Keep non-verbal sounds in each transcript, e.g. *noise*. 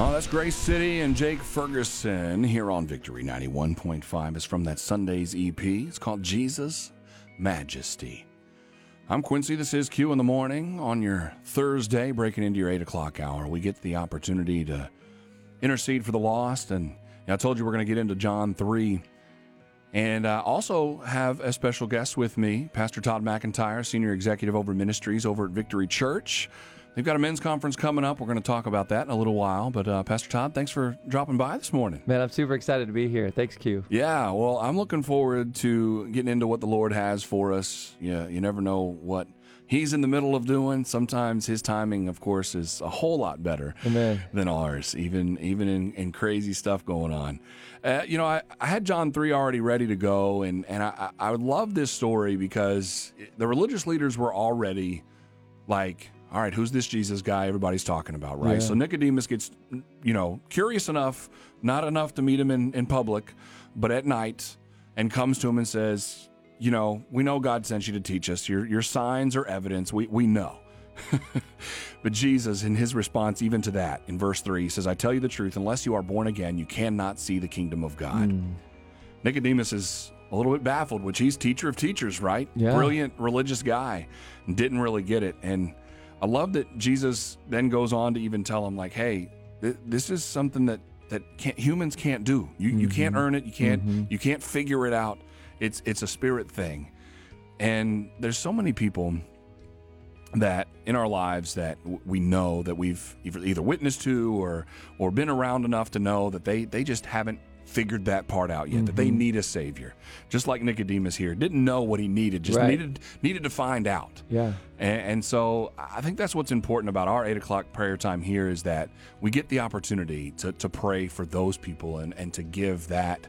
Oh, that's Grace City and Jake Ferguson here on Victory 91.5. It's from that Sunday's EP. It's called Jesus Majesty. I'm Quincy. This is Q in the morning on your Thursday, breaking into your 8 o'clock hour. We get the opportunity to intercede for the lost. And I told you we're going to get into John 3. And I also have a special guest with me, Pastor Todd McIntyre, Senior Executive over Ministries over at Victory Church. They've got a men's conference coming up. We're going to talk about that in a little while. But uh, Pastor Todd, thanks for dropping by this morning. Man, I'm super excited to be here. Thanks, Q. Yeah, well, I'm looking forward to getting into what the Lord has for us. Yeah, you never know what He's in the middle of doing. Sometimes His timing, of course, is a whole lot better Amen. than ours, even even in, in crazy stuff going on. Uh, you know, I, I had John three already ready to go, and and I I love this story because the religious leaders were already like all right, who's this Jesus guy everybody's talking about, right? Yeah. So Nicodemus gets, you know, curious enough, not enough to meet him in, in public, but at night, and comes to him and says, you know, we know God sent you to teach us. Your, your signs are evidence. We, we know. *laughs* but Jesus, in his response even to that, in verse 3, he says, I tell you the truth, unless you are born again, you cannot see the kingdom of God. Hmm. Nicodemus is a little bit baffled, which he's teacher of teachers, right? Yeah. Brilliant religious guy, didn't really get it. And I love that Jesus then goes on to even tell him, like, hey, th- this is something that that can't, humans can't do. You you can't mm-hmm. earn it. You can't mm-hmm. you can't figure it out. It's it's a spirit thing. And there's so many people that in our lives that w- we know that we've either either witnessed to or or been around enough to know that they they just haven't figured that part out yet that they mm-hmm. need a savior just like nicodemus here didn't know what he needed just Right. needed needed to find out Yeah. and, and so I think that's what's important about our eight o'clock prayer time here is that we get the opportunity to, to pray for those people and, and to give that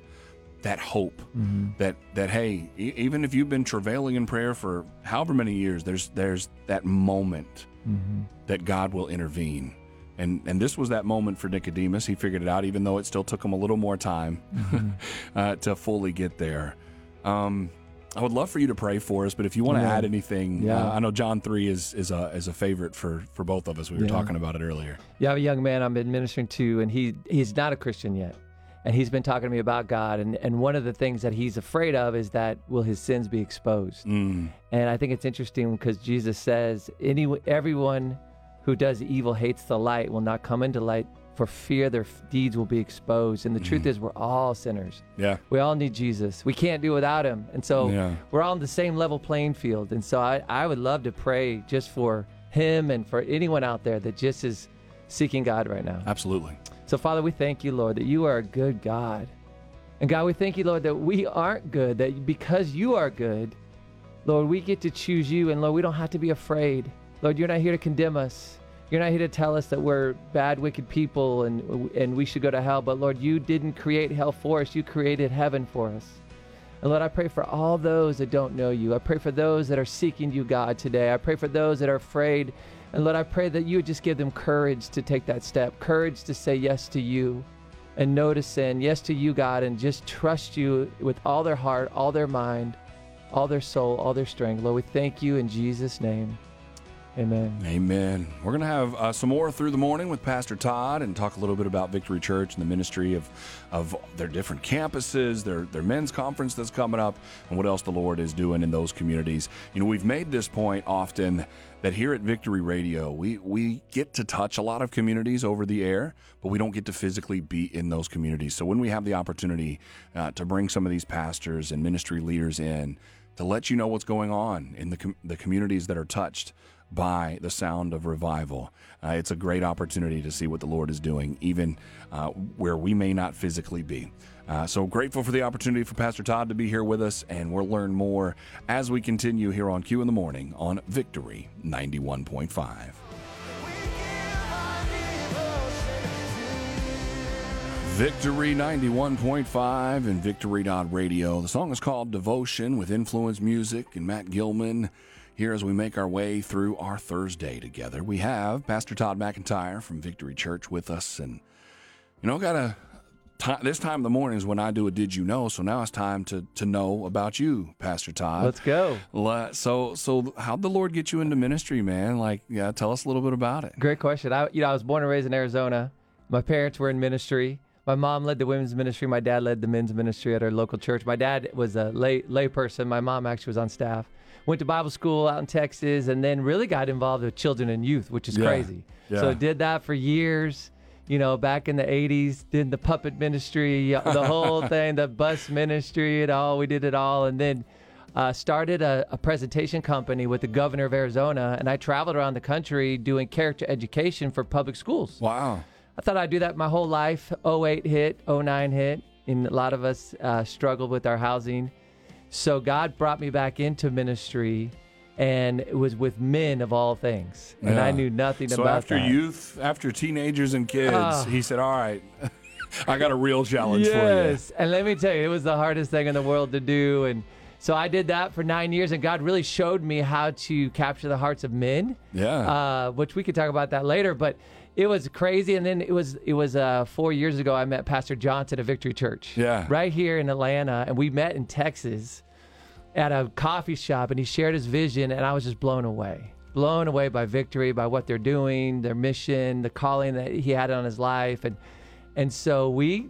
that hope mm-hmm. that that hey, e- even if you've been travailing in prayer for however many years, there's there's that moment mm-hmm. that God will intervene. And, and this was that moment for Nicodemus. He figured it out, even though it still took him a little more time *laughs* uh, to fully get there. Um, I would love for you to pray for us, but if you want to Amen. add anything, Yeah. uh, I know John three is is a is a favorite for for both of us. We were Yeah. talking about it earlier. Yeah, I have a young man I'm been ministering to, and he he's not a Christian yet. And he's been talking to me about God. And, and one of the things that he's afraid of is that will his sins be exposed? Mm, And I think it's interesting because Jesus says, Any, everyone who does evil hates the light will not come into light for fear their deeds will be exposed. And the truth mm. is, we're all sinners. yeah, We all need Jesus. We can't do without him. And so Yeah. we're all on the same level playing field. And so I, I would love to pray just for him and for anyone out there that just is seeking God right now. absolutely. So, Father, we thank you, Lord, that you are a good God. And God, we thank you, Lord, that we aren't good, that because you are good, Lord, we get to choose you. And Lord, we don't have to be afraid. Lord, you're not here to condemn us. You're not here to tell us that we're bad, wicked people and, and we should go to hell. But Lord, you didn't create hell for us, you created heaven for us. And Lord, I pray for all those that don't know you. I pray for those that are seeking you, God, today. I pray for those that are afraid. And Lord, I pray that you would just give them courage to take that step, courage to say yes to you and no to sin, yes to you, God, and just trust you with all their heart, all their mind, all their soul, all their strength. Lord, we thank you in Jesus' name. Amen. Amen. We're going to have uh, some more through the morning with Pastor Todd and talk a little bit about Victory Church and the ministry of of their different campuses, their their men's conference that's coming up, and what else the Lord is doing in those communities. You know, we've made this point often that here at Victory Radio, we we get to touch a lot of communities over the air, but we don't get to physically be in those communities. So when we have the opportunity uh, to bring some of these pastors and ministry leaders in to let you know what's going on in the com- the communities that are touched by the sound of revival. Uh, it's a great opportunity to see what the Lord is doing, even uh, where we may not physically be. Uh, so grateful for the opportunity for Pastor Todd to be here with us, and we'll learn more as we continue here on Q in the Morning on Victory 91.5. Victory 91.5 and Victory.radio. The song is called Devotion with Influence Music and Matt Gilman. Here, as we make our way through our Thursday together, we have Pastor Todd McIntyre from Victory Church with us. And, you know, got a this time of the morning is when I do a Did You Know? So now it's time to, to know about you, Pastor Todd. Let's go. Le- So, so how'd the Lord get you into ministry, man? Like, yeah, tell us a little bit about it. Great question. I, you know, I was born and raised in Arizona. My parents were in ministry. My mom led the women's ministry. My dad led the men's ministry at our local church. My dad was a lay lay person. My mom actually was on staff. Went to Bible school out in Texas, and then really got involved with children and youth, which is Yeah. crazy. Yeah. So did that for years. You know, back in the '80s, did the puppet ministry, the whole *laughs* thing, the bus ministry, and all. We did it all, and then uh, started a, a presentation company with the governor of Arizona, and I traveled around the country doing character education for public schools. Wow. I thought I'd do that my whole life. 08 hit, 09 hit, and a lot of us uh, struggled with our housing. So God brought me back into ministry, and it was with men of all things, and I knew nothing So about after that. youth, after teenagers and kids, Ah. he said, "All right, *laughs* I got a real challenge yes. for you. yes, and let me tell you, it was the hardest thing in the world to do, and so I did that for nine years, and God really showed me how to capture the hearts of men. Yeah. uh, which we could talk about that later. But it was crazy, and then it was it was uh, four years ago. I met Pastor Johnson at Victory Church, Yeah. right here in Atlanta, and we met in Texas at a coffee shop, and he shared his vision, and I was just blown away, blown away by Victory, by what they're doing, their mission, the calling that he had on his life, and and so we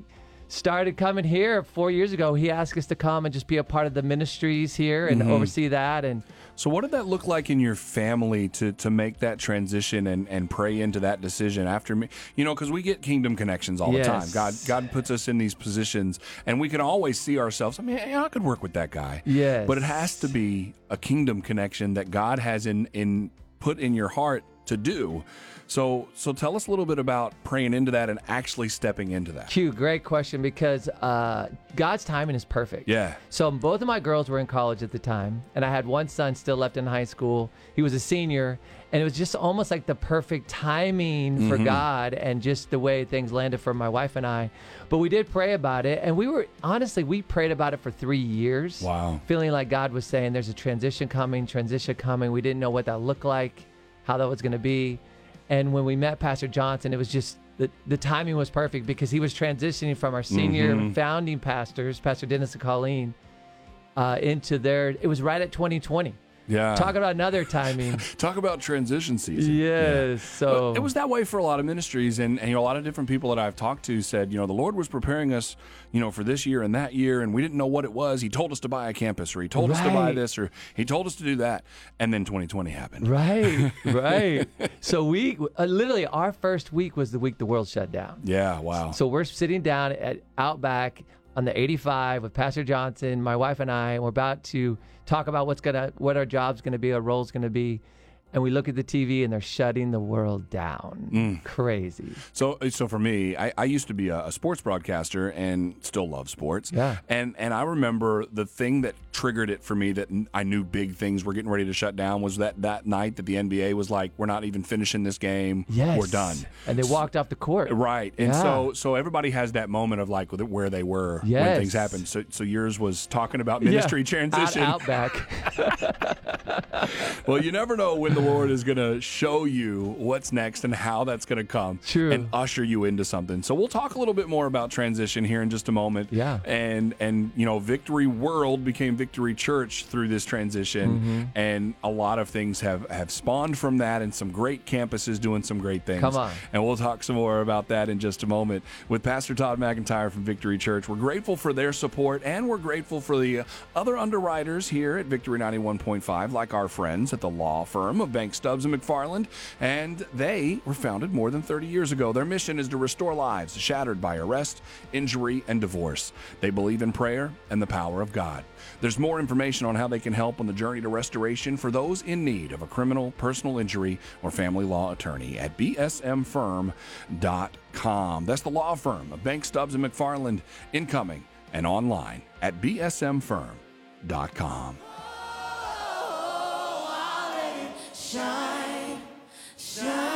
started coming here four years ago. He asked us to come and just be a part of the ministries here and mm-hmm. oversee that, and So, what did that look like in your family to to make that transition and, and pray into that decision after me? You know, because we get kingdom connections all the time. God God puts us in these positions, and we can always see ourselves. I mean, I could work with that guy. Yes. but it has to be a kingdom connection that God has in in put in your heart to do. So, so tell us a little bit about praying into that and actually stepping into that. Q, great question because uh, God's timing is perfect. Yeah. So both of my girls were in college at the time, and I had one son still left in high school. He was a senior, and it was just almost like the perfect timing for God and just the way things landed for my wife and I. But we did pray about it, and we were honestly we prayed about it for three years. Wow. Feeling like God was saying, "There's a transition coming, transition coming." We didn't know what that looked like, how that was going to be. And when we met Pastor Johnson, it was just the, the timing was perfect because he was transitioning from our senior founding pastors, Pastor Dennis and Colleen, uh, into their. It was right at 2020. Yeah. Talk about another timing. *laughs* Talk about transition season. yes. So it was that way for a lot of ministries, and, and you know, a lot of different people that I've talked to said, you know, the Lord was preparing us, you know, for this year and that year, and we didn't know what it was. He told us to buy a campus, or he told us to buy this, or he told us to do that, and then 2020 happened. Right, *laughs* right. so we uh, literally our first week was the week the world shut down. Yeah, wow. So we're sitting down at Outback on the 85 with Pastor Johnson, my wife and I, and we're about to talk about what's gonna, what our job's gonna be, our role's gonna be, and we look at the TV and they're shutting the world down. Mm. Crazy. So, so for me, I, I used to be a, a sports broadcaster and still love sports. Yeah. And and I remember the thing that triggered it for me that I knew big things were getting ready to shut down was that that night that the NBA was like, we're not even finishing this game. Yes. We're done. And they walked off the court. Right, and Yeah. so so everybody has that moment of like where they were when things happen. So so yours was talking about ministry Yeah. transition. Out, Outback. *laughs* Well, you never know when *laughs* the Lord is going to show you what's next and how that's going to come True. and usher you into something. So we'll talk a little bit more about transition here in just a moment. Yeah. And and you know, Victory World became Victory Church through this transition Mm-hmm. and a lot of things have have spawned from that and some great campuses doing some great things. Come on. And we'll talk some more about that in just a moment with Pastor Todd McIntyre from Victory Church. We're grateful for their support and we're grateful for the other underwriters here at Victory 91.5, like our friends at the law firm of Banks Stubbs and McFarland. And they were founded more than 30 years ago. Their mission is to restore lives shattered by arrest, injury, and divorce. They believe in prayer and the power of God. There's more information on how they can help on the journey to restoration for those in need of a criminal, personal injury, or family law attorney at bsmfirm.com. That's the law firm of Banks Stubbs and McFarland, in Cumming and online at bsmfirm.com. Shine, shine.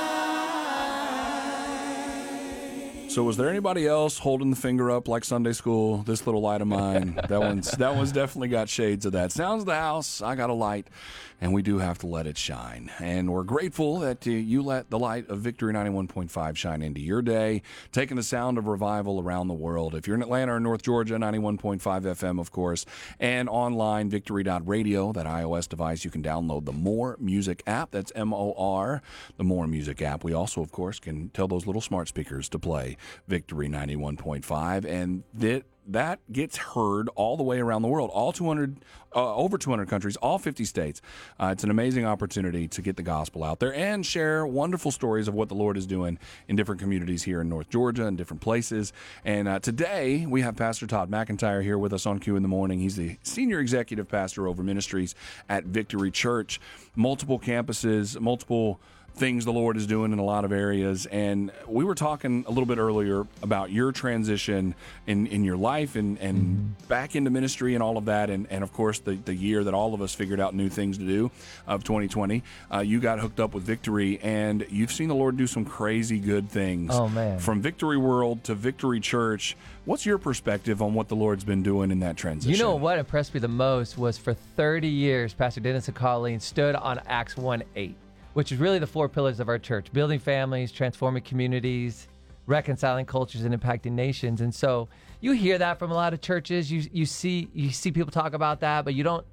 So was there anybody else holding the finger up like Sunday school? This little light of mine. that one's that one's definitely got shades of that. Sounds of the house. I got a light, and we do have to let it shine. And we're grateful that uh, you let the light of Victory 91.5 shine into your day, taking the sound of revival around the world. If you're in Atlanta or North Georgia, 91.5 FM, of course, and online victory.radio, that iOS device, you can download the More Music app. That's M O R, the More Music app. We also, of course, can tell those little smart speakers to play Victory 91.5, and that that gets heard all the way around the world, all 200, uh, over 200 countries, all 50 states. Uh, it's an amazing opportunity to get the gospel out there and share wonderful stories of what the Lord is doing in different communities here in North Georgia and different places. And uh, today we have Pastor Todd McIntyre here with us on Q in the morning. He's the senior executive pastor over ministries at Victory Church, multiple campuses, multiple things the Lord is doing in a lot of areas. And we were talking a little bit earlier about your transition in, in your life and, and mm-hmm. back into ministry and all of that. And, and of course, the, the year that all of us figured out new things to do of 2020. Uh, you got hooked up with Victory, and you've seen the Lord do some crazy good things. Oh, man. From Victory World to Victory Church. What's your perspective on what the Lord's been doing in that transition? You know what impressed me the most was for 30 years, Pastor Dennis and Colleen stood on Acts 1 8 which is really the four pillars of our church building families, transforming communities, reconciling cultures, and impacting nations. And so you hear that from a lot of churches. You, you, see, you see people talk about that, but you don't.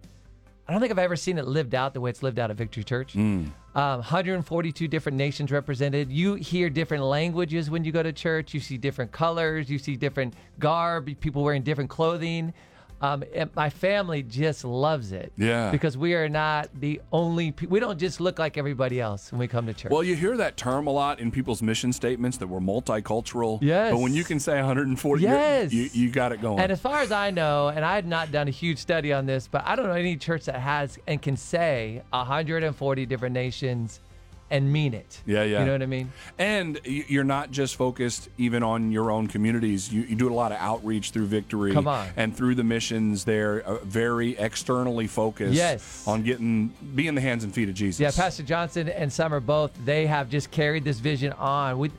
I don't think I've ever seen it lived out the way it's lived out at Victory Church. Mm. Um, 142 different nations represented. You hear different languages when you go to church. You see different colors. You see different garb, people wearing different clothing. Um, my family just loves it. Yeah. Because we are not the only, pe- we don't just look like everybody else when we come to church. Well, you hear that term a lot in people's mission statements that we're multicultural. Yes. But when you can say 140, yes. you, you got it going. And as far as I know, and I had not done a huge study on this, but I don't know any church that has and can say 140 different nations and mean it. Yeah, yeah. You know what I mean? And you're not just focused even on your own communities. You, you do a lot of outreach through Victory. Come on. And through the missions, they're uh, very externally focused yes. on getting, being the hands and feet of Jesus. Yeah, Pastor Johnson and Summer both, they have just carried this vision on. We,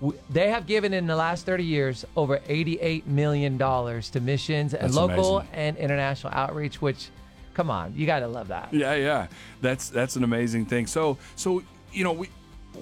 we, they have given in the last 30 years over $88 million to missions and That's local amazing. and international outreach, which come on, you got to love that. Yeah, yeah. That's that's an amazing thing. So so you know, we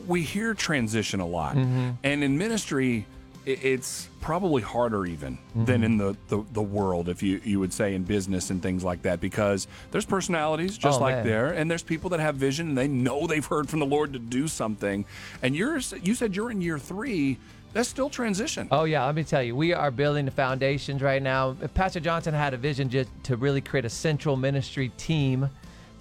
we hear transition a lot, mm-hmm. and in ministry, it's probably harder even mm-hmm. than in the, the, the, world, if you, you would say in business and things like that, because there's personalities just oh, like man. there, and there's people that have vision and they know they've heard from the Lord to do something. And you're you said you're in year three. That's still transition. Oh yeah, let me tell you, we are building the foundations right now. Pastor Johnson had a vision just to really create a central ministry team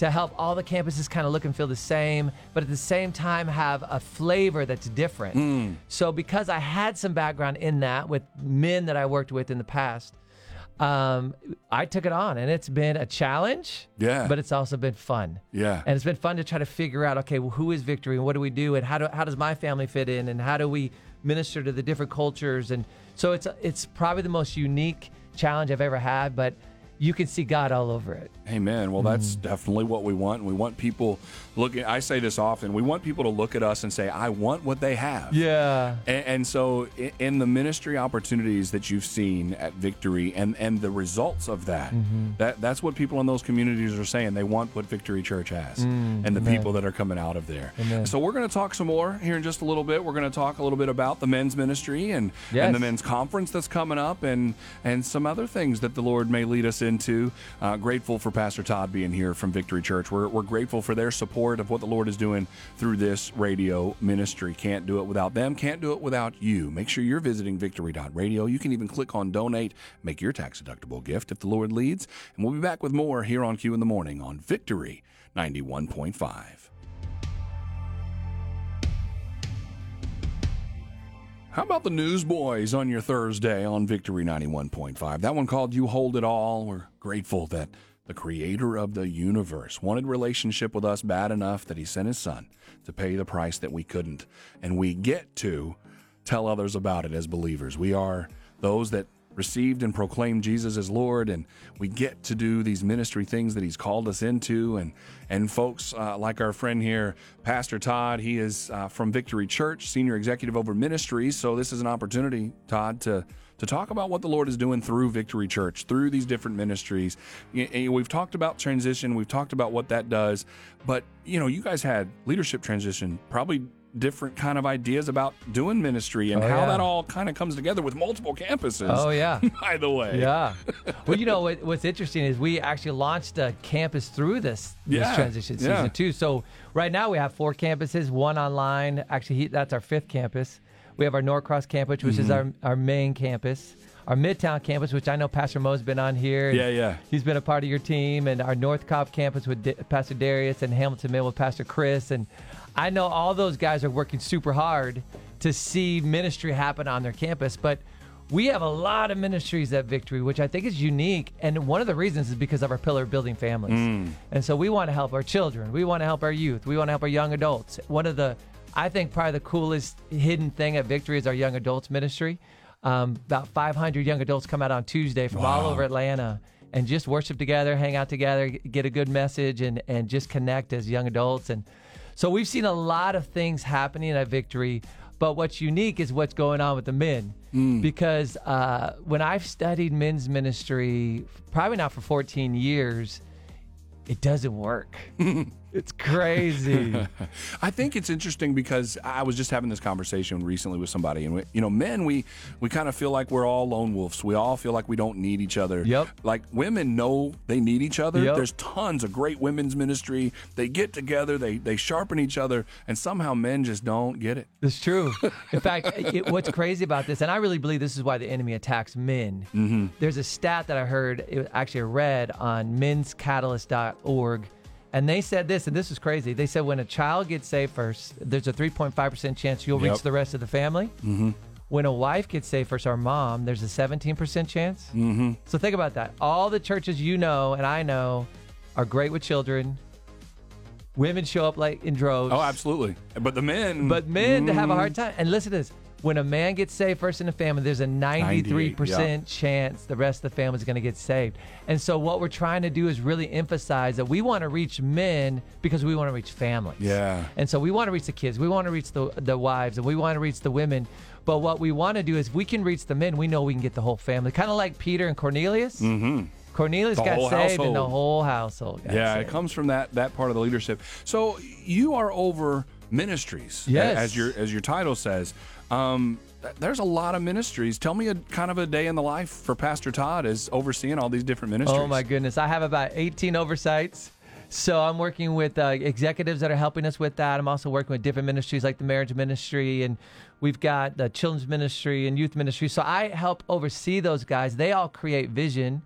to help all the campuses kind of look and feel the same, but at the same time have a flavor that's different. Mm. So, because I had some background in that with men that I worked with in the past, um, I took it on and it's been a challenge. Yeah. But it's also been fun. Yeah. And it's been fun to try to figure out, okay, well, who is victory and what do we do and how do, how does my family fit in and how do we minister to the different cultures? And so it's, it's probably the most unique challenge I've ever had, but you can see God all over it. Amen. Well, that's mm. definitely what we want. We want people looking. I say this often. We want people to look at us and say, "I want what they have." Yeah. And, and so, in the ministry opportunities that you've seen at Victory, and and the results of that, mm-hmm. that that's what people in those communities are saying. They want what Victory Church has, mm, and the amen. people that are coming out of there. Amen. So we're going to talk some more here in just a little bit. We're going to talk a little bit about the men's ministry and yes. and the men's conference that's coming up, and and some other things that the Lord may lead us into. Uh, grateful for Pastor Todd being here from Victory Church. We're, we're grateful for their support of what the Lord is doing through this radio ministry. Can't do it without them, can't do it without you. Make sure you're visiting victory.radio. You can even click on donate, make your tax deductible gift if the Lord leads. And we'll be back with more here on Q in the Morning on Victory 91.5. How about the Newsboys on your Thursday on Victory 91.5? That one called You Hold It All. We're grateful that the creator of the universe wanted relationship with us bad enough that he sent his son to pay the price that we couldn't. And we get to tell others about it as believers. We are those that received and proclaimed Jesus as Lord, and we get to do these ministry things that He's called us into. And and folks uh, like our friend here, Pastor Todd, he is uh, from Victory Church, senior executive over ministries. So this is an opportunity, Todd, to to talk about what the Lord is doing through Victory Church, through these different ministries. We've talked about transition, we've talked about what that does, but you know, you guys had leadership transition probably different kind of ideas about doing ministry and oh, how yeah. that all kind of comes together with multiple campuses. Oh yeah. *laughs* By the way. Yeah. well, you know what, what's interesting is we actually launched a campus through this, this transition season yeah. too. So right now we have four campuses, one online. Actually, he, that's our fifth campus. We have our Norcross campus, which mm-hmm. is our our main campus our Midtown campus, which I know Pastor Mo's been on here. Yeah, yeah. He's been a part of your team, and our North Cobb campus with D- Pastor Darius and Hamilton Mill with Pastor Chris. And I know all those guys are working super hard to see ministry happen on their campus, but we have a lot of ministries at Victory, which I think is unique. And one of the reasons is because of our pillar building families. Mm. And so we want to help our children. We want to help our youth. We want to help our young adults. One of the, I think, probably the coolest hidden thing at Victory is our young adults ministry. Um, about 500 young adults come out on Tuesday from wow. all over Atlanta and just worship together, hang out together, get a good message, and, and just connect as young adults. And so we've seen a lot of things happening at Victory, but what's unique is what's going on with the men. Mm. Because uh, when I've studied men's ministry, probably not for 14 years, it doesn't work. *laughs* It's crazy. *laughs* I think it's interesting because I was just having this conversation recently with somebody, and we, you know, men, we we kind of feel like we're all lone wolves. We all feel like we don't need each other. Yep. Like women know they need each other. Yep. There's tons of great women's ministry. They get together, they they sharpen each other, and somehow men just don't get it. It's true. *laughs* In fact, it, what's crazy about this, and I really believe this is why the enemy attacks men. Mm-hmm. There's a stat that I heard, it was actually read on menscatalyst.org and they said this, and this is crazy. They said when a child gets saved first, there's a 3.5% chance you'll yep. reach the rest of the family. Mm-hmm. When a wife gets saved first, our mom, there's a 17% chance. Mm-hmm. So think about that. All the churches you know and I know are great with children. Women show up like in droves. Oh, absolutely. But the men. But men mm. have a hard time. And listen to this when a man gets saved first in the family, there's a 93% chance the rest of the family is going to get saved. And so, what we're trying to do is really emphasize that we want to reach men because we want to reach families. Yeah. And so, we want to reach the kids, we want to reach the, the wives, and we want to reach the women. But what we want to do is, we can reach the men, we know we can get the whole family. Kind of like Peter and Cornelius. Mm-hmm. Cornelius the got saved household. and the whole household Yeah, saved. it comes from that that part of the leadership. So you are over ministries, yes. as your as your title says. Um, there's a lot of ministries. Tell me a kind of a day in the life for Pastor Todd as overseeing all these different ministries. Oh my goodness, I have about 18 oversights. So I'm working with uh, executives that are helping us with that. I'm also working with different ministries like the marriage ministry, and we've got the children's ministry and youth ministry. So I help oversee those guys. They all create vision.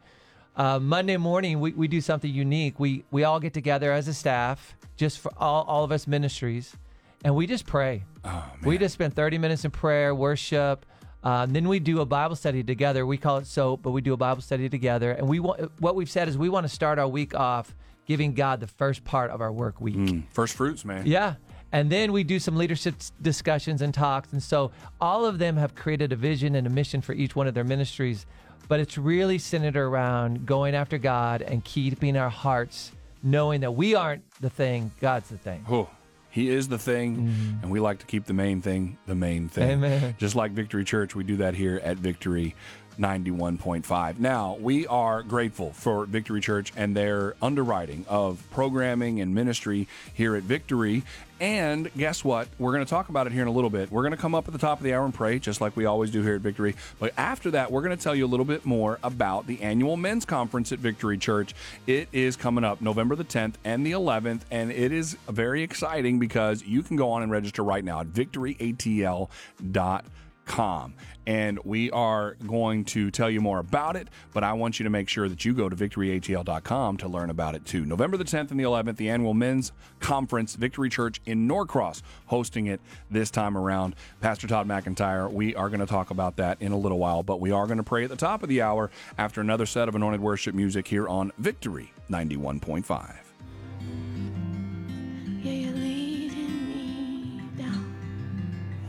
Uh, Monday morning, we, we do something unique. We we all get together as a staff, just for all, all of us ministries and we just pray. Oh, we just spend 30 minutes in prayer, worship. Uh, then we do a Bible study together. We call it SOAP, but we do a Bible study together. And we want what we've said is we want to start our week off giving God the first part of our work week. Mm, first fruits, man. Yeah. And then we do some leadership discussions and talks. And so all of them have created a vision and a mission for each one of their ministries. But it's really centered around going after God and keeping our hearts knowing that we aren't the thing, God's the thing. Oh, he is the thing, mm-hmm. and we like to keep the main thing the main thing. Amen. Just like Victory Church, we do that here at Victory 91.5. Now, we are grateful for Victory Church and their underwriting of programming and ministry here at Victory. And guess what? We're going to talk about it here in a little bit. We're going to come up at the top of the hour and pray, just like we always do here at Victory. But after that, we're going to tell you a little bit more about the annual men's conference at Victory Church. It is coming up November the 10th and the 11th, and it is very exciting because you can go on and register right now at victoryatl.com And we are going to tell you more about it, but I want you to make sure that you go to victoryatl.com to learn about it too. November the 10th and the 11th, the annual men's conference, Victory Church in Norcross, hosting it this time around. Pastor Todd McIntyre, we are going to talk about that in a little while, but we are going to pray at the top of the hour after another set of anointed worship music here on Victory 91.5. Yeah,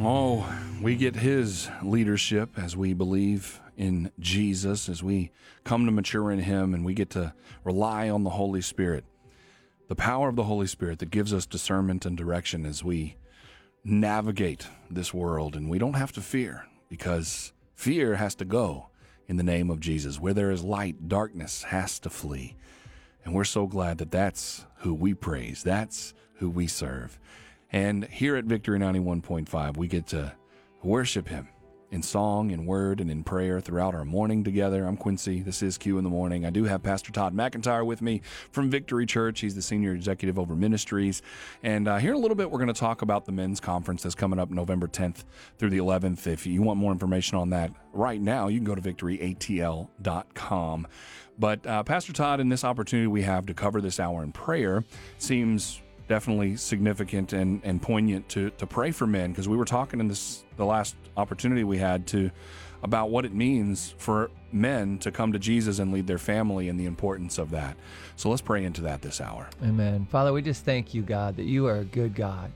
Oh, we get His leadership as we believe in Jesus, as we come to mature in Him, and we get to rely on the Holy Spirit. The power of the Holy Spirit that gives us discernment and direction as we navigate this world. And we don't have to fear because fear has to go in the name of Jesus. Where there is light, darkness has to flee. And we're so glad that that's who we praise, that's who we serve. And here at Victory 91.5, we get to worship Him in song, in word, and in prayer throughout our morning together. I'm Quincy. This is Q in the Morning. I do have Pastor Todd McIntyre with me from Victory Church. He's the senior executive over ministries. And uh, here in a little bit, we're going to talk about the men's conference that's coming up November 10th through the 11th. If you want more information on that right now, you can go to victoryatl.com. But uh, Pastor Todd, in this opportunity we have to cover this hour in prayer, seems definitely significant and, and poignant to, to pray for men because we were talking in this the last opportunity we had to about what it means for men to come to Jesus and lead their family and the importance of that. So let's pray into that this hour. Amen. Father, we just thank you, God, that you are a good God.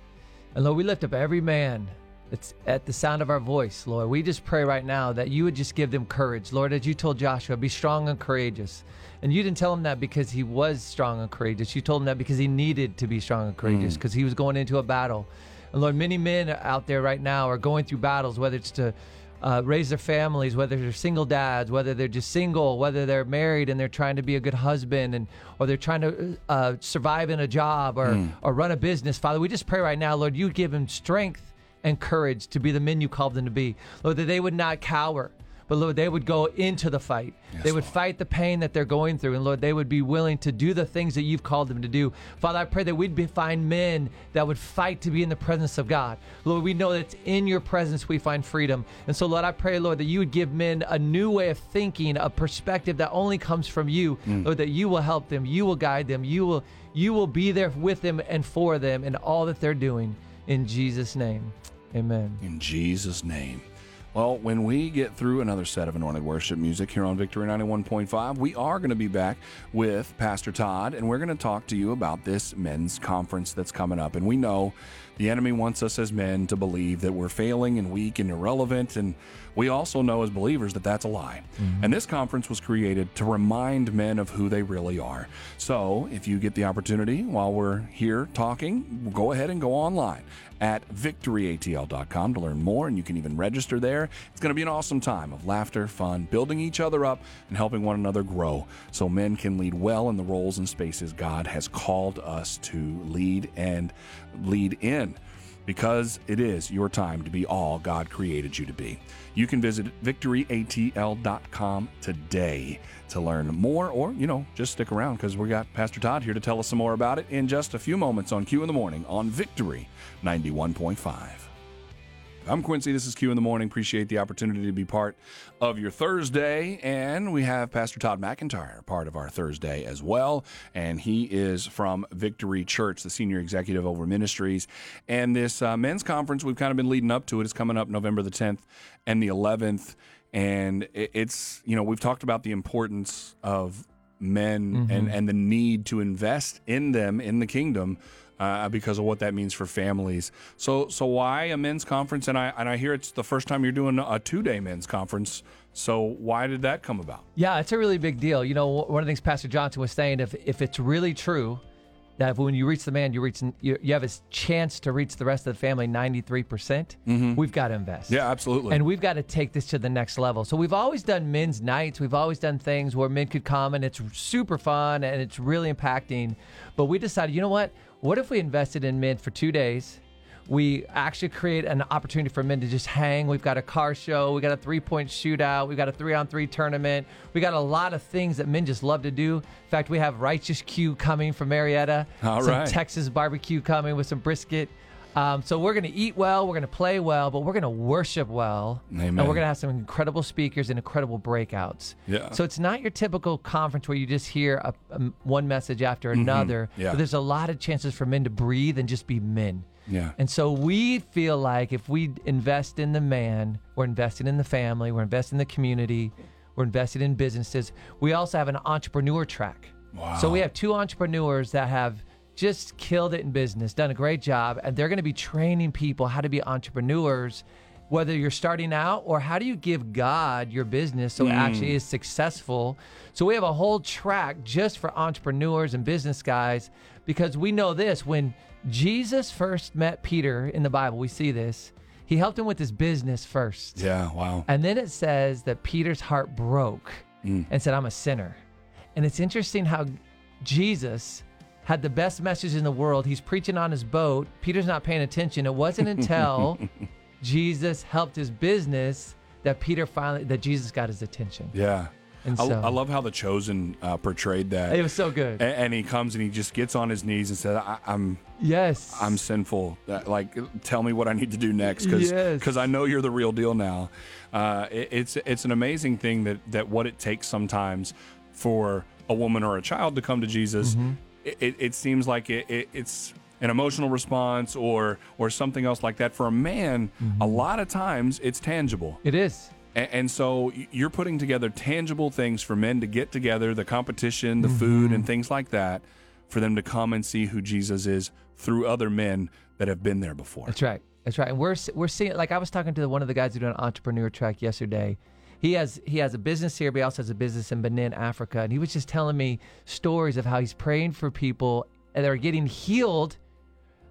And Lord, we lift up every man that's at the sound of our voice, Lord. We just pray right now that you would just give them courage. Lord, as you told Joshua, be strong and courageous. And you didn't tell him that because he was strong and courageous. You told him that because he needed to be strong and courageous, because mm. he was going into a battle. And Lord, many men out there right now are going through battles, whether it's to uh, raise their families, whether they're single dads, whether they're just single, whether they're married and they're trying to be a good husband, and or they're trying to uh, survive in a job or mm. or run a business. Father, we just pray right now, Lord, you give them strength and courage to be the men you called them to be. Lord, that they would not cower, but Lord, they would go into the fight. Yes, they would Lord. fight the pain that they're going through. And Lord, they would be willing to do the things that you've called them to do. Father, I pray that we'd be, find men that would fight to be in the presence of God. Lord, we know that it's in your presence we find freedom. And so, Lord, I pray, Lord, that you would give men a new way of thinking, a perspective that only comes from you. Mm. Lord, that you will help them, you will guide them, you will you will be there with them and for them in all that they're doing. In Jesus' name. Amen. In Jesus' name. Well, when we get through another set of anointed worship music here on Victory 91.5, we are going to be back with Pastor Todd, and we're going to talk to you about this men's conference that's coming up. And we know the enemy wants us as men to believe that we're failing and weak and irrelevant. And we also know as believers that that's a lie. Mm-hmm. And this conference was created to remind men of who they really are. So if you get the opportunity while we're here talking, go ahead and go online at victoryatl.com to learn more, and you can even register there. It's going to be an awesome time of laughter, fun, building each other up, and helping one another grow so men can lead well in the roles and spaces God has called us to lead and lead in because it is your time to be all God created you to be. You can visit victoryatl.com today to learn more or, you know, just stick around because we got Pastor Todd here to tell us some more about it in just a few moments on Q in the Morning on Victory 91.5. I'm Quincy. This is Q in the morning. Appreciate the opportunity to be part of your Thursday. And we have Pastor Todd McIntyre, part of our Thursday as well. And he is from Victory Church, the senior executive over ministries. And this uh, men's conference, we've kind of been leading up to it. It's coming up November the 10th and the 11th. And it's, you know, we've talked about the importance of men mm-hmm. and, and the need to invest in them in the kingdom uh, because of what that means for families. So, so why a men's conference? And I and I hear it's the first time you're doing a two day men's conference. So why did that come about? Yeah, it's a really big deal. You know, one of the things Pastor Johnson was saying, if if it's really true that when you reach the man, you reach you, you have a chance to reach the rest of the family 93%. percent mm hmm We've got to invest. Yeah, absolutely. And we've got to take this to the next level. So we've always done men's nights. We've always done things where men could come and it's super fun and it's really impacting. But we decided, you know what? What if we invested in men for two days? We actually create an opportunity for men to just hang. We've got a car show. We got a three point shootout. We got a three on three tournament. We got a lot of things that men just love to do. In fact, we have Righteous Q coming from Marietta. All some right. Texas barbecue coming with some brisket. Um, so we're going to eat well, we're going to play well, but we're going to worship well, Amen. and we're going to have some incredible speakers and incredible breakouts. Yeah. So it's not your typical conference where you just hear a, a, one message after mm-hmm. another. Yeah. But there's a lot of chances for men to breathe and just be men. Yeah. And so we feel like if we invest in the man, we're investing in the family, we're investing in the community, we're investing in businesses. We also have an entrepreneur track. Wow. So we have two entrepreneurs that have just killed it in business, done a great job, and they're going to be training people how to be entrepreneurs whether you're starting out or how do you give God your business so it actually mm. is successful. So we have a whole track just for entrepreneurs and business guys because we know this when Jesus first met Peter in the Bible, we see this. He helped him with his business first. Yeah, wow. And then it says that Peter's heart broke mm. and said, I'm a sinner. And it's interesting how Jesus had the best message in the world. He's preaching on his boat. Peter's not paying attention. It wasn't *laughs* until Jesus helped his business that Peter finally, that Jesus got his attention. Yeah. And I, so- I love how the chosen uh, portrayed that. It was so good. A- and, he comes and he just gets on his knees and says, I, "I'm yes. I'm sinful. Uh, Like, tell me what I need to do next, because Yes. I know you're the real deal now." Uh, it, it's it's an amazing thing that that what it takes sometimes for a woman or a child to come to Jesus. Mm-hmm. It, it, it seems like it, it, it's an emotional response or or something else like that. For a man, Mm-hmm. a lot of times it's tangible. It is. And so you're putting together tangible things for men to get together, the competition, the food, Mm-hmm. and things like that, for them to come and see who Jesus is through other men that have been there before. That's right. That's right. And we're we're seeing like I was talking to the, one of the guys who doing an entrepreneur track yesterday. He has he has a business here, but he also has a business in Benin, Africa, and he was just telling me stories of how he's praying for people and they're getting healed,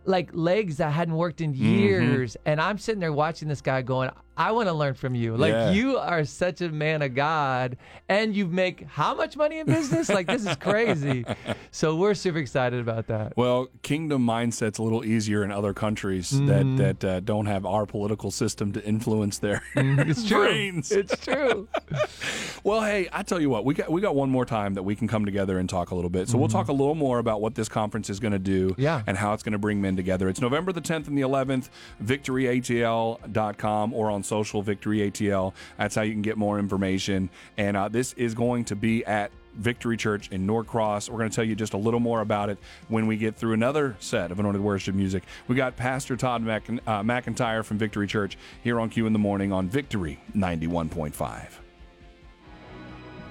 like legs that hadn't worked in years. And I'm sitting there watching this guy going, I want to learn from you. Like Yeah. you are such a man of God, and you make how much money in business? like this is crazy. *laughs* So we're super excited about that. Well, kingdom mindset's a little easier in other countries Mm-hmm. that that uh, don't have our political system to influence their It's *laughs* true. brains. It's true. *laughs* Well, hey, I tell you what, we got we got one more time that we can come together and talk a little bit. So we'll talk a little more about what this conference is going to do Mm-hmm. Yeah. and how it's going to bring men together. It's November the 10th and the 11th, victoryatl.com or on social victoryatl. That's how you can get more information. And uh, this is going to be at Victory Church in Norcross. We're going to tell you just a little more about it when we get through another set of anointed worship music. We got Pastor Todd Mc, uh, McIntyre from Victory Church here on Q in the Morning on Victory 91.5.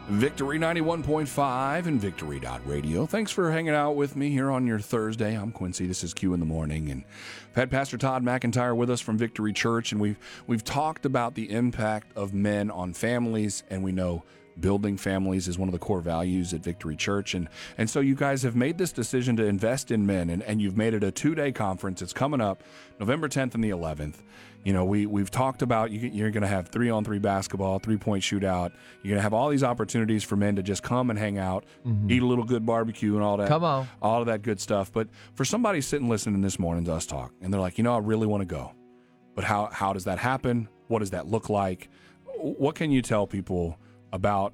Victory 91.5 and Victory.radio. Thanks for hanging out with me here on your Thursday. I'm Quincy. This is Q in the morning. And I've had Pastor Todd McIntyre with us from Victory Church, and we've we've talked about the impact of men on families, and we know building families is one of the core values at Victory Church. And and so you guys have made this decision to invest in men and, and you've made it a two-day conference. It's coming up November 10th and the 11th. You know, we we've talked about you, you're going to have three on three basketball, three point shootout. You're going to have all these opportunities for men to just come and hang out, mm-hmm. eat a little good barbecue and all that. Come on. all of that good stuff. But for somebody sitting listening this morning to us talk, and they're like, you know, I really want to go, but how how does that happen? What does that look like? What can you tell people about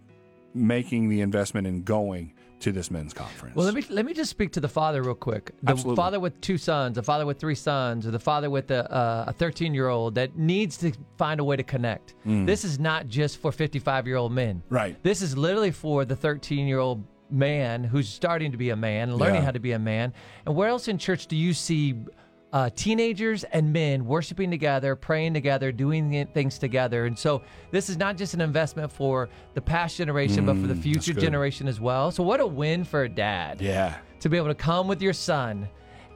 making the investment and going to this men's conference? Well, let me let me just speak to the father real quick. The Absolutely. father with two sons, the father with three sons, or the father with a uh, a 13 year old that needs to find a way to connect. This is not just for 55 year old men. Mm. Right. This is literally for the 13 year old man who's starting to be a man, learning Yeah. how to be a man. And where else in church do you see? Uh, teenagers and men worshiping together, praying together, doing things together. And so, this is not just an investment for the past generation, but for the future generation as well. So, what a win for a dad yeah, to be able to come with your son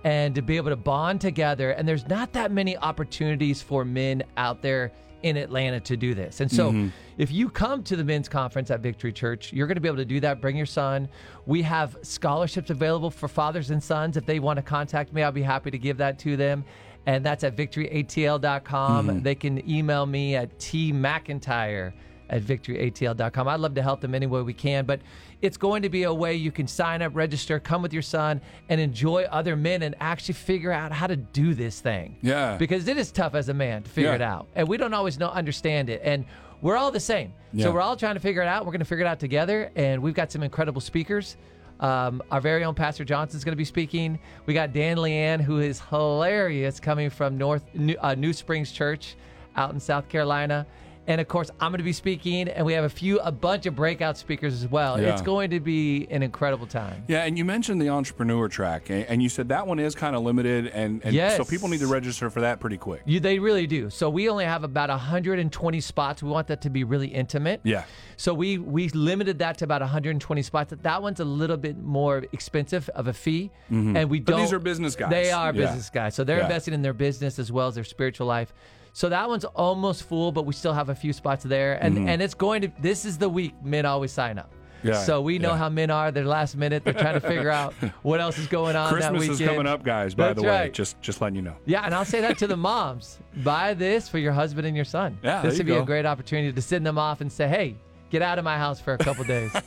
and to be able to bond together. And there's not that many opportunities for men out there in Atlanta to do this. And so mm-hmm. if you come to the men's conference at Victory Church, you're going to be able to do that. Bring your son. We have scholarships available for fathers and sons. If they want to contact me, I'll be happy to give that to them. And that's at victoryatl.com. Mm-hmm. They can email me at tmcintyre at victoryatl.com. I'd love to help them any way we can, but it's going to be a way you can sign up, register, come with your son, and enjoy other men and actually figure out how to do this thing. Yeah. Because it is tough as a man to figure Yeah. it out. And we don't always know understand it. And we're all the same. Yeah. So we're all trying to figure it out. We're going to figure it out together. And we've got some incredible speakers. Um, our very own Pastor Johnson is going to be speaking. We got Dan Lian, who is hilarious, coming from North New, uh, New Springs Church out in South Carolina. And of course, I'm going to be speaking, and we have a few, a bunch of breakout speakers as well. Yeah. It's going to be an incredible time. yeah. And you mentioned the entrepreneur track, and, and you said that one is kind of limited, and, and so people need to register for that pretty quick. You, they really do. So we only have about 120 spots. We want that to be really intimate. Yeah. So we we limited that to about 120 spots. That one's a little bit more expensive of a fee, mm-hmm. and we But don't. these are business guys. They are Yeah. business guys, so they're Yeah. investing in their business as well as their spiritual life. So that one's almost full, but we still have a few spots there. And mm-hmm. and it's going to this is the week men always sign up. Yeah, so we know yeah. how men are. They're last minute. They're trying to figure out *laughs* what else is going on that Christmas is coming up, guys. By That's the way, right. just just letting you know. Yeah, and I'll say that to the moms. *laughs* Buy this for your husband and your son. Yeah, this would be go. a great opportunity to send them off and say, "Hey, get out of my house for a couple days." *laughs*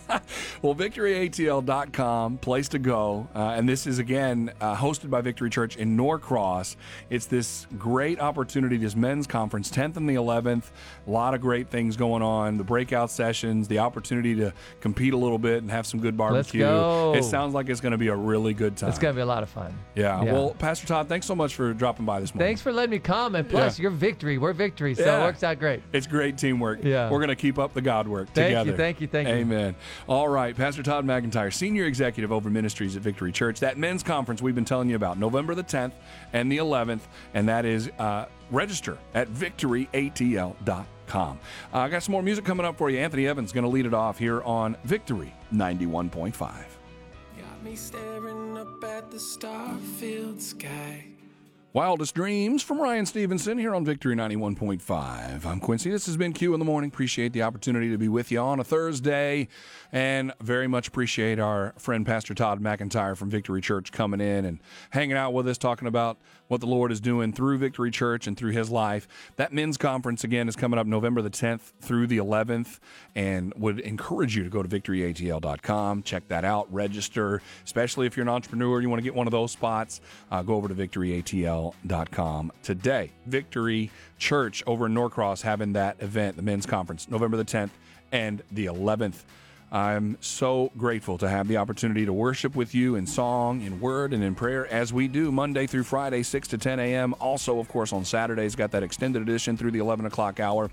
Well, victoryatl.com, place to go. Uh, and this is, again, uh, hosted by Victory Church in Norcross. It's this great opportunity, this men's conference, 10th and the 11th. A lot of great things going on. The breakout sessions, the opportunity to compete a little bit and have some good barbecue. It sounds like it's going to be a really good time. it's gonna be a lot of fun. yeah. Well, Pastor Todd, thanks so much for dropping by this morning. thanks for letting me come. And plus, Yeah. you're victory. We're victory, so Yeah. it works out great. It's great teamwork. Yeah. We're going to keep up the God work Thank you, thank you, thank you. Amen. All right. Pastor Todd McIntyre, Senior Executive over Ministries at Victory Church. That men's conference we've been telling you about, November the 10th and the 11th, and that is uh, register at victoryatl.com. Uh, I got some more music coming up for you. Anthony Evans going to lead it off here on Victory 91.5. Got me staring up at the star-filled sky. Wildest Dreams from Ryan Stevenson here on Victory 91.5. I'm Quincy. This has been Q in the Morning. Appreciate the opportunity to be with you on a Thursday and very much appreciate our friend Pastor Todd McIntyre from Victory Church coming in and hanging out with us, talking about what the Lord is doing through Victory Church and through his life. That men's conference, again, is coming up November the 10th through the 11th and would encourage you to go to victoryatl.com, check that out, register, especially if you're an entrepreneur, you want to get one of those spots, uh, go over to victoryatl.com today. Victory Church over in Norcross having that event, the men's conference, November the 10th and the 11th. I'm so grateful to have the opportunity to worship with you in song, in word, and in prayer as we do Monday through Friday, 6 to 10 a.m. Also, of course, on Saturdays, got that extended edition through the 11 o'clock hour.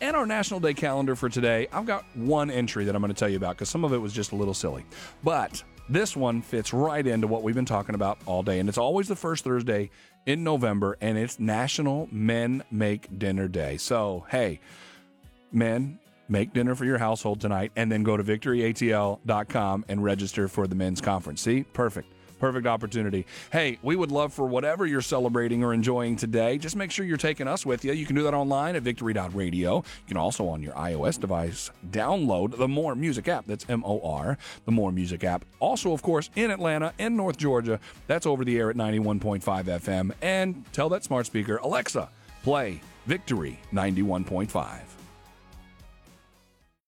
And our National Day calendar for today, I've got one entry that I'm going to tell you about because some of it was just a little silly. But this one fits right into what we've been talking about all day. And it's always the first Thursday in November, and it's National Men Make Dinner Day. So, hey, men, make dinner for your household tonight and then go to victoryatl.com and register for the men's conference. See? Perfect. Perfect opportunity. Hey, we would love for whatever you're celebrating or enjoying today. Just make sure you're taking us with you. You can do that online at victory.radio. You can also on your iOS device download the More Music app. That's M O R, the More Music app. Also, of course, in Atlanta and North Georgia, that's over the air at 91.5 FM. And tell that smart speaker, Alexa, play Victory 91.5.